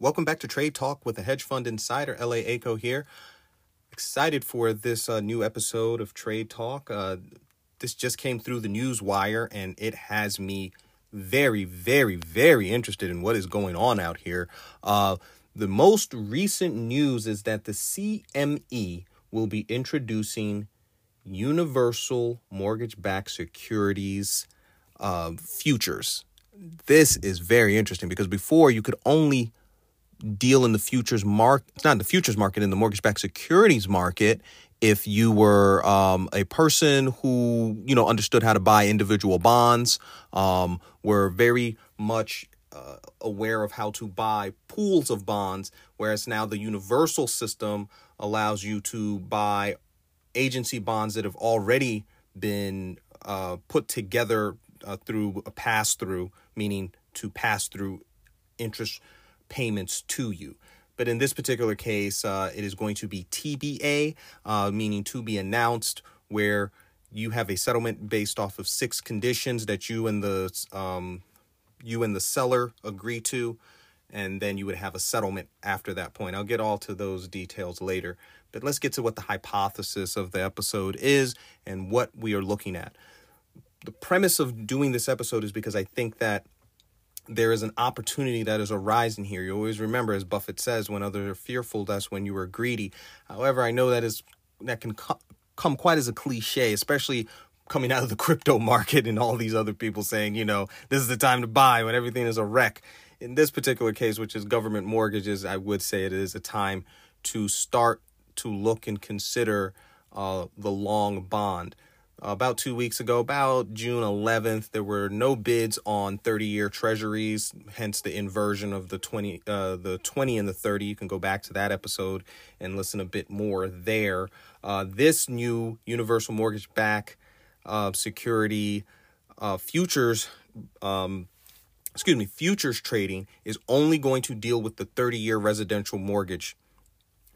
Welcome back to Trade Talk with the Hedge Fund Insider, LA Aco here. Excited for this uh, new episode of Trade Talk. Uh, this just came through the news wire and it has me very, very, very interested in what is going on out here. Uh, the most recent news is that the CME will be introducing universal mortgage backed securities uh, futures. This is very interesting because before you could only deal in the futures market, not in the futures market, in the mortgage backed securities market, if you were um, a person who, you know, understood how to buy individual bonds, um, were very much uh, aware of how to buy pools of bonds, whereas now the universal system allows you to buy agency bonds that have already been uh, put together uh, through a pass through, meaning to pass through interest payments to you. But in this particular case, uh, it is going to be TBA, uh, meaning to be announced, where you have a settlement based off of six conditions that you and the um, you and the seller agree to, and then you would have a settlement after that point. I'll get all to those details later, but let's get to what the hypothesis of the episode is and what we are looking at. The premise of doing this episode is because I think that there is an opportunity that is arising here. You always remember, as Buffett says, when others are fearful, that's when you are greedy. However, I know that is that can co- come quite as a cliche, especially coming out of the crypto market and all these other people saying, you know, this is the time to buy when everything is a wreck. In this particular case, which is government mortgages, I would say it is a time to start to look and consider uh, the long bond about two weeks ago, about June 11th, there were no bids on 30-year treasuries, hence the inversion of the 20, uh, the 20 and the 30. You can go back to that episode and listen a bit more there. Uh, this new universal mortgage back uh, security uh, futures, um, excuse me, futures trading is only going to deal with the 30-year residential mortgage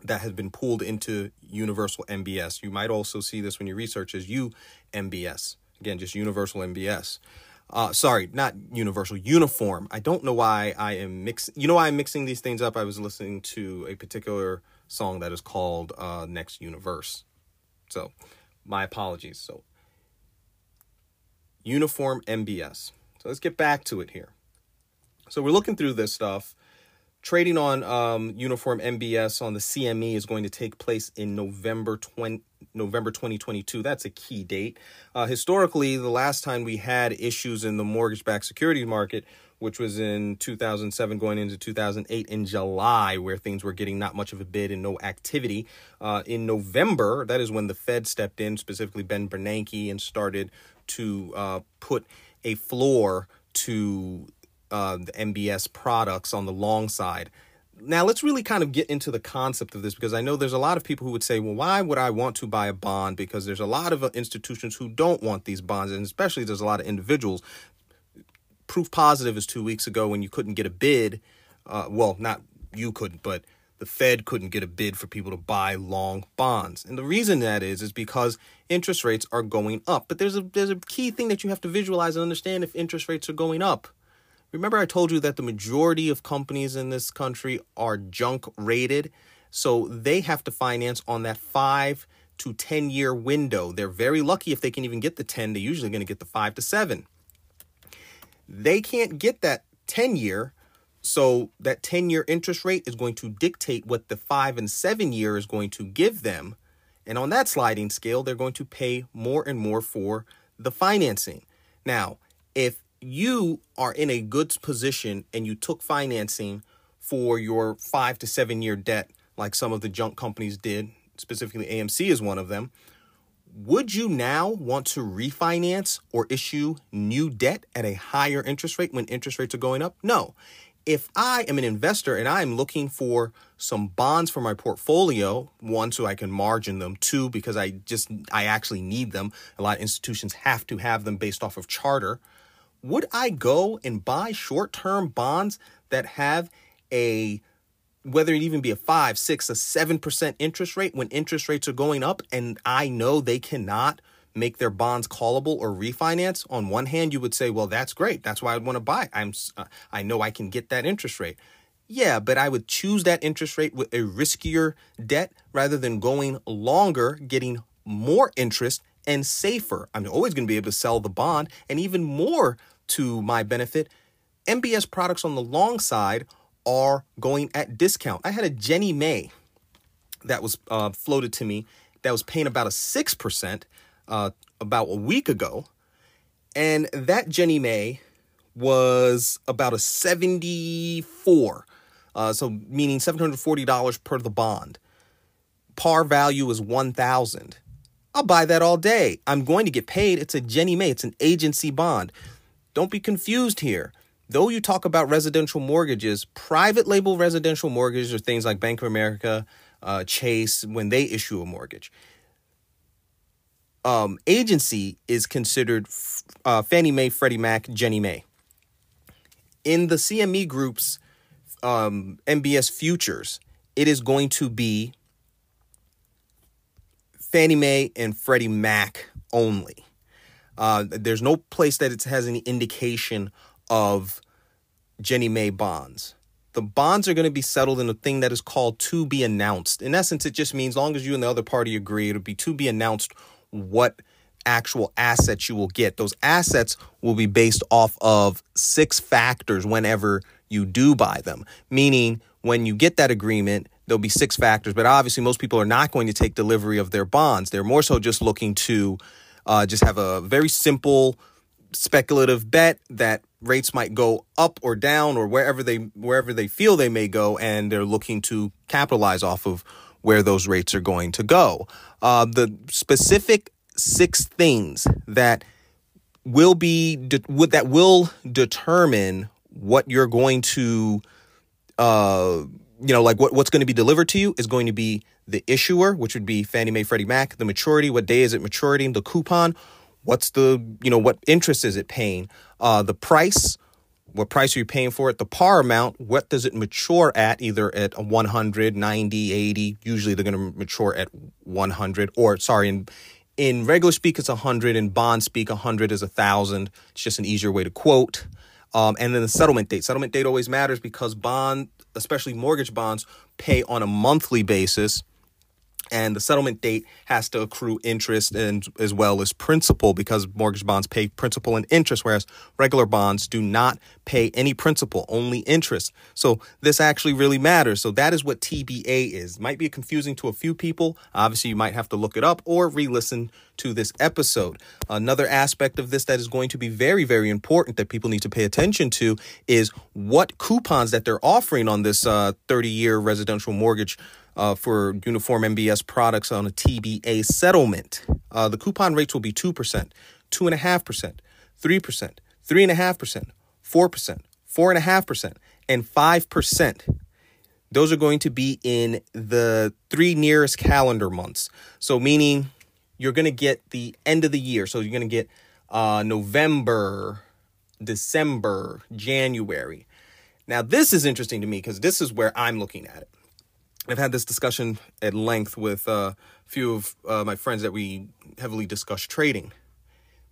that has been pulled into universal MBS. You might also see this when you research as UMBS. Again, just universal MBS. Uh, sorry, not universal, uniform. I don't know why I am mixing. You know why I'm mixing these things up? I was listening to a particular song that is called uh, Next Universe. So, my apologies. So, uniform MBS. So, let's get back to it here. So, we're looking through this stuff Trading on um, uniform MBS on the CME is going to take place in November 20, November 2022. That's a key date. Uh, historically, the last time we had issues in the mortgage-backed security market, which was in 2007 going into 2008 in July, where things were getting not much of a bid and no activity. Uh, in November, that is when the Fed stepped in, specifically Ben Bernanke, and started to uh, put a floor to uh, the MBS products on the long side. Now, let's really kind of get into the concept of this because I know there's a lot of people who would say, well, why would I want to buy a bond? Because there's a lot of uh, institutions who don't want these bonds, and especially there's a lot of individuals. Proof positive is two weeks ago when you couldn't get a bid. Uh, well, not you couldn't, but the Fed couldn't get a bid for people to buy long bonds. And the reason that is is because interest rates are going up. But there's a there's a key thing that you have to visualize and understand if interest rates are going up. Remember, I told you that the majority of companies in this country are junk rated. So they have to finance on that five to 10 year window. They're very lucky if they can even get the 10. They're usually going to get the five to seven. They can't get that 10 year. So that 10 year interest rate is going to dictate what the five and seven year is going to give them. And on that sliding scale, they're going to pay more and more for the financing. Now, if you are in a good position and you took financing for your five to seven year debt, like some of the junk companies did, specifically AMC is one of them, would you now want to refinance or issue new debt at a higher interest rate when interest rates are going up? No. If I am an investor and I'm looking for some bonds for my portfolio, one, so I can margin them, two, because I just, I actually need them. A lot of institutions have to have them based off of charter would I go and buy short term bonds that have a whether it even be a five, six, a seven percent interest rate when interest rates are going up, and I know they cannot make their bonds callable or refinance. On one hand, you would say, "Well, that's great. That's why I'd want to buy. I'm, uh, I know I can get that interest rate." Yeah, but I would choose that interest rate with a riskier debt rather than going longer, getting more interest and safer. I'm always going to be able to sell the bond and even more to my benefit. MBS products on the long side are going at discount. I had a Ginnie Mae that was uh, floated to me that was paying about a 6% uh, about a week ago. And that Ginnie Mae was about a 74. Uh, so meaning $740 per the bond. Par value is 1000 I'll buy that all day. I'm going to get paid. It's a Ginnie Mae. It's an agency bond. Don't be confused here. Though you talk about residential mortgages, private label residential mortgages are things like Bank of America, uh, Chase, when they issue a mortgage. Um, agency is considered uh, Fannie Mae, Freddie Mac, Ginnie Mae. In the CME group's um, MBS futures, it is going to be Fannie Mae and Freddie Mac only. Uh, there's no place that it has any indication of Ginnie Mae bonds. The bonds are going to be settled in a thing that is called to be announced. In essence, it just means as long as you and the other party agree, it'll be to be announced what actual assets you will get. Those assets will be based off of six factors whenever you do buy them, meaning when you get that agreement, there'll be six factors. But obviously, most people are not going to take delivery of their bonds. They're more so just looking to uh, just have a very simple speculative bet that rates might go up or down or wherever they wherever they feel they may go, and they're looking to capitalize off of where those rates are going to go. Uh, the specific six things that will be de- that will determine what you're going to uh, you know, like what, what's going to be delivered to you is going to be the issuer, which would be Fannie Mae, Freddie Mac, the maturity, what day is it maturing, the coupon, what's the, you know, what interest is it paying, uh, the price, what price are you paying for it, the par amount, what does it mature at, either at 100, 90, 80, usually they're going to mature at 100, or sorry, in, in regular speak, it's 100, in bond speak, 100 is 1,000. It's just an easier way to quote. Um, and then the settlement date. Settlement date always matters because bond especially mortgage bonds, pay on a monthly basis and the settlement date has to accrue interest and as well as principal because mortgage bonds pay principal and interest whereas regular bonds do not pay any principal only interest. So this actually really matters. So that is what tba is. Might be confusing to a few people. Obviously you might have to look it up or re-listen to this episode. Another aspect of this that is going to be very very important that people need to pay attention to is what coupons that they're offering on this uh, 30 year residential mortgage uh, for uniform MBS products on a TBA settlement. Uh, the coupon rates will be 2%, 2.5%, 3%, 3.5%, 4%, 4.5%, and 5%. Those are going to be in the three nearest calendar months. So, meaning you're going to get the end of the year. So, you're going to get uh, November, December, January. Now, this is interesting to me because this is where I'm looking at it. I've had this discussion at length with uh, a few of uh, my friends that we heavily discuss trading.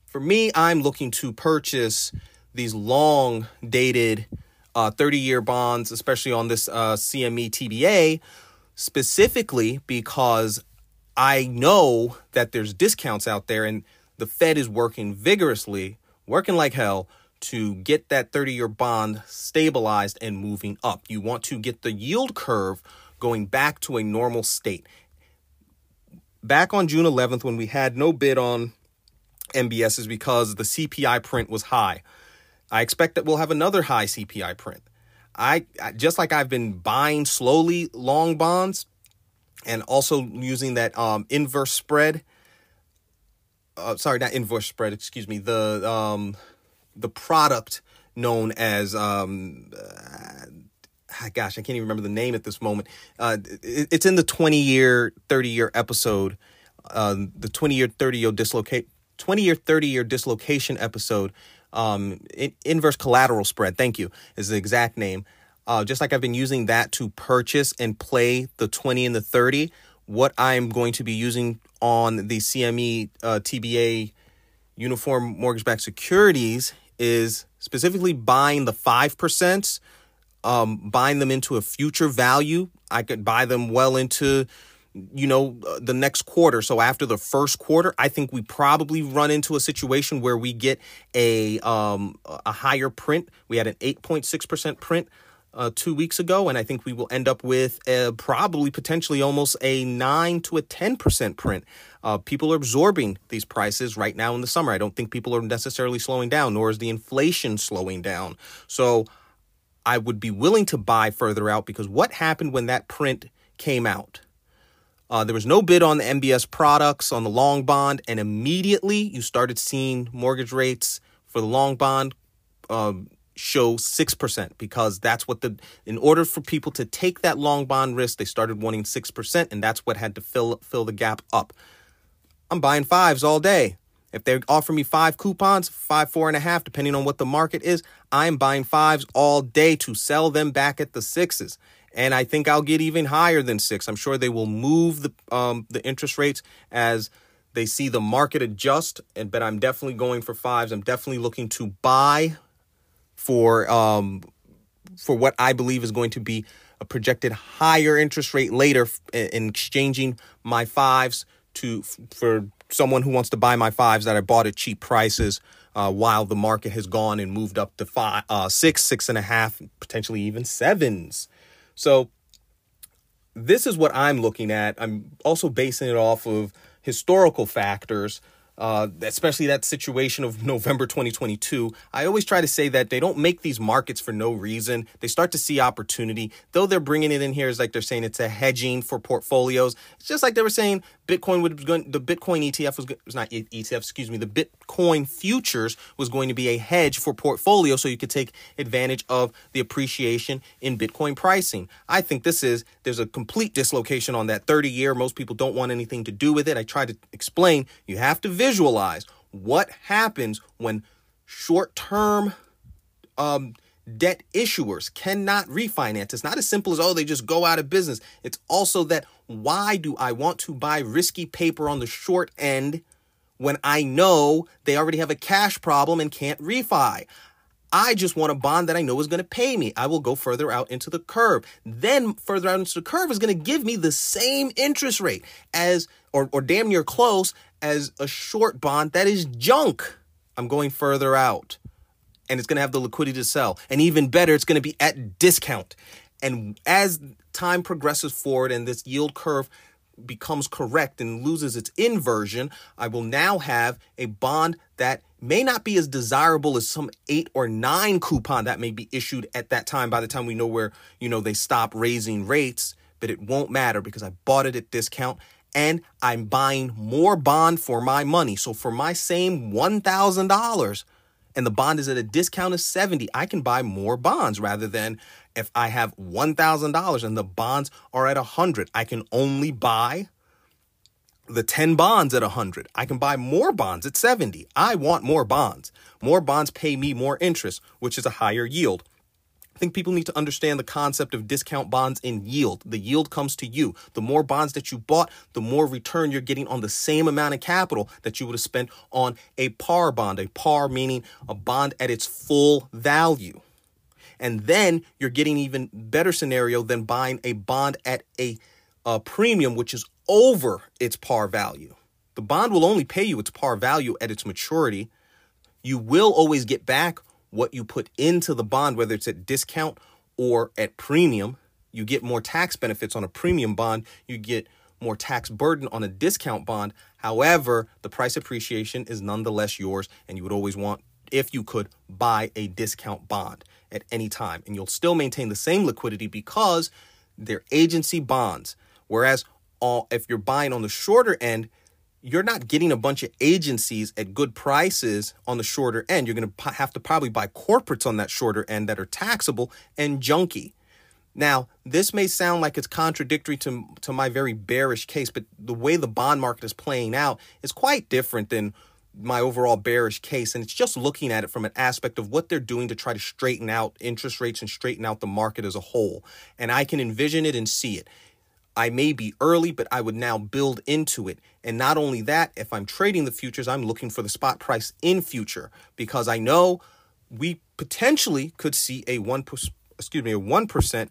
For me, I'm looking to purchase these long dated 30 uh, year bonds, especially on this uh, CME TBA, specifically because I know that there's discounts out there and the Fed is working vigorously, working like hell to get that 30 year bond stabilized and moving up. You want to get the yield curve going back to a normal state. Back on June 11th, when we had no bid on MBS, is because the CPI print was high. I expect that we'll have another high CPI print. I just like I've been buying slowly long bonds and also using that um, inverse spread. Uh, sorry, not inverse spread. Excuse me. The um, the product known as um, gosh, I can't even remember the name at this moment. Uh, it, it's in the 20 year, 30 year episode, uh, the 20 year, 30 year dislocate, 20 year, 30 year dislocation episode. Um, in, inverse collateral spread, thank you, is the exact name. Uh, just like I've been using that to purchase and play the 20 and the 30, what I'm going to be using on the CME uh, TBA uniform mortgage backed securities is specifically buying the 5% um, buying them into a future value. I could buy them well into you know uh, the next quarter so after the first quarter i think we probably run into a situation where we get a um a higher print we had an 8.6% print uh, two weeks ago, and I think we will end up with a, probably potentially almost a nine to a ten percent print. Uh, people are absorbing these prices right now in the summer. I don't think people are necessarily slowing down, nor is the inflation slowing down. So I would be willing to buy further out because what happened when that print came out? Uh, there was no bid on the MBS products on the long bond, and immediately you started seeing mortgage rates for the long bond um, show 6% because that's what the in order for people to take that long bond risk they started wanting 6% and that's what had to fill fill the gap up i'm buying fives all day if they offer me five coupons five four and a half depending on what the market is i'm buying fives all day to sell them back at the sixes. And i think i'll get even higher than six. I'm sure they will move the um, the interest rates as they see the market adjust and but i'm definitely going for fives. I'm definitely looking to buy for um, for what I believe is going to be a projected higher interest rate later in exchanging my fives to for someone who wants to buy my fives that I bought at cheap prices uh, while the market has gone and moved up to five, uh, six, six and a half, potentially even sevens. So this is what I'm looking at. I'm also basing it off of historical factors uh, especially that situation of November 2022. I always try to say that they don't make these markets for no reason. They start to see opportunity. Though they're bringing it in here as like they're saying it's a hedging for portfolios. It's just like they were saying Bitcoin going the Bitcoin ETF was, was not ETF, excuse me, the Bitcoin futures was going to be a hedge for portfolio so you could take advantage of the appreciation in Bitcoin pricing. I think this is there's a complete dislocation on that 30 year. Most people don't want anything to do with it. I try to explain you have to visualize what happens when short term um, debt issuers cannot refinance. It's not as simple as, oh, they just go out of business. It's also that why do I want to buy risky paper on the short end when I know they already have a cash problem and can't refi? I just want a bond that I know is going to pay me. I will go further out into the curve. Then further out into the curve is going to give me the same interest rate as, or, or damn near close as a short bond that is junk. I'm going further out and it's going to have the liquidity to sell. And even better, it's going to be at discount. And as time progresses forward and this yield curve becomes correct and loses its inversion, I will now have a bond that may not be as desirable as some eight or nine coupon that may be issued at that time by the time we know where, you know, they stop raising rates, but it won't matter because I bought it at discount and I'm buying more bond for my money. So for my same $1,000, and the bond is at a discount of 70 i can buy more bonds rather than if i have $1000 and the bonds are at 100 i can only buy the 10 bonds at 100 i can buy more bonds at 70 i want more bonds. More bonds pay me more interest which is a higher yield think people need to understand the concept of discount bonds and yield. The yield comes to you. The more bonds that you bought, the more return you're getting on the same amount of capital that you would have spent on a par bond. A par meaning a bond at its full value. And then you're getting even better scenario than buying a bond at a, a premium, which is over its par value. The bond will only pay you its par value at its maturity. You will always get back what you put into the bond, whether it's at discount or at premium. You get more tax benefits on a premium bond. You get more tax burden on a discount bond. However, the price appreciation is nonetheless yours, and you would always want, if you could, buy a discount bond at any time. And you'll still maintain the same liquidity because they're agency bonds. Whereas all, if you're buying on the shorter end, you're not getting a bunch of agencies at good prices on the shorter end. You're going to have to probably buy corporates on that shorter end that are taxable and junky. Now, this may sound like it's contradictory to, to my very bearish case, but the way the bond market is playing out is quite different than my overall bearish case. And it's just looking at it from an aspect of what they're doing to try to straighten out interest rates and straighten out the market as a whole. And I can envision it and see it. I may be early, but I would now build into it. And not only that, if I'm trading the futures, I'm looking for the spot price in future because I know we potentially could see a one excuse me, a 1%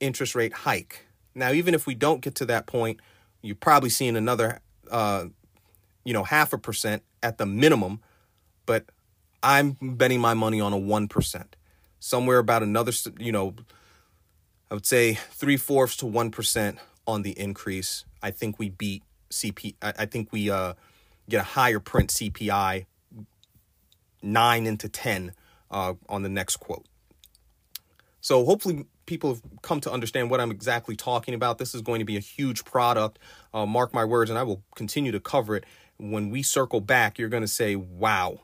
interest rate hike. Now, even if we don't get to that point, you're probably seeing another, uh, you know, half a percent at the minimum. But I'm betting my money on a 1%. Somewhere about another, you know, I would say three fourths to 1% on the increase. I think we beat CP. I think we uh, get a higher print CPI, nine into 10 uh, on the next quote. So hopefully people have come to understand what I'm exactly talking about. This is going to be a huge product. Uh, mark my words, and I will continue to cover it. When we circle back, you're going to say, wow,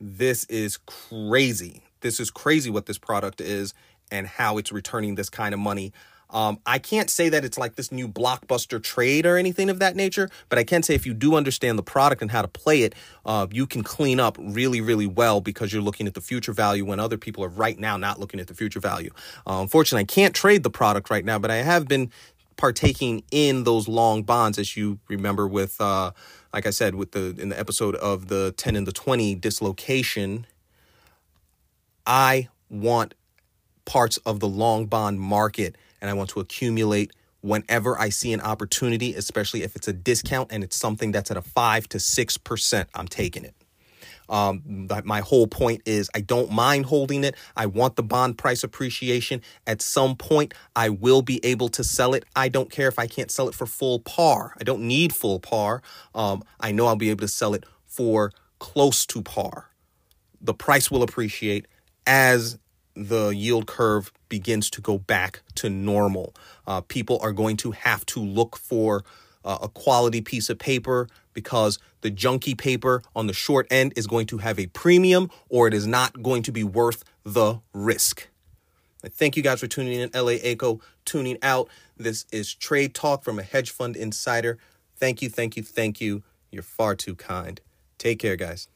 this is crazy. This is crazy what this product is and how it's returning this kind of money. Um, I can't say that it's like this new blockbuster trade or anything of that nature, but I can say if you do understand the product and how to play it, uh, you can clean up really, really well because you're looking at the future value when other people are right now not looking at the future value. Uh, unfortunately, I can't trade the product right now, but I have been partaking in those long bonds, as you remember with, uh, like I said, with the in the episode of the 10 and the 20 dislocation. I want parts of the long bond market and I want to accumulate whenever I see an opportunity, especially if it's a discount and it's something that's at a five to six percent, I'm taking it. Um, my whole point is I don't mind holding it. I want the bond price appreciation. At some point, I will be able to sell it. I don't care if I can't sell it for full par. I don't need full par. Um, I know I'll be able to sell it for close to par. The price will appreciate as the yield curve begins to go back to normal. Uh, people are going to have to look for uh, a quality piece of paper because the junky paper on the short end is going to have a premium or it is not going to be worth the risk. I thank you guys for tuning in. LA Aco tuning out. This is Trade Talk from a hedge fund insider. Thank you, thank you, thank you. You're far too kind. Take care, guys.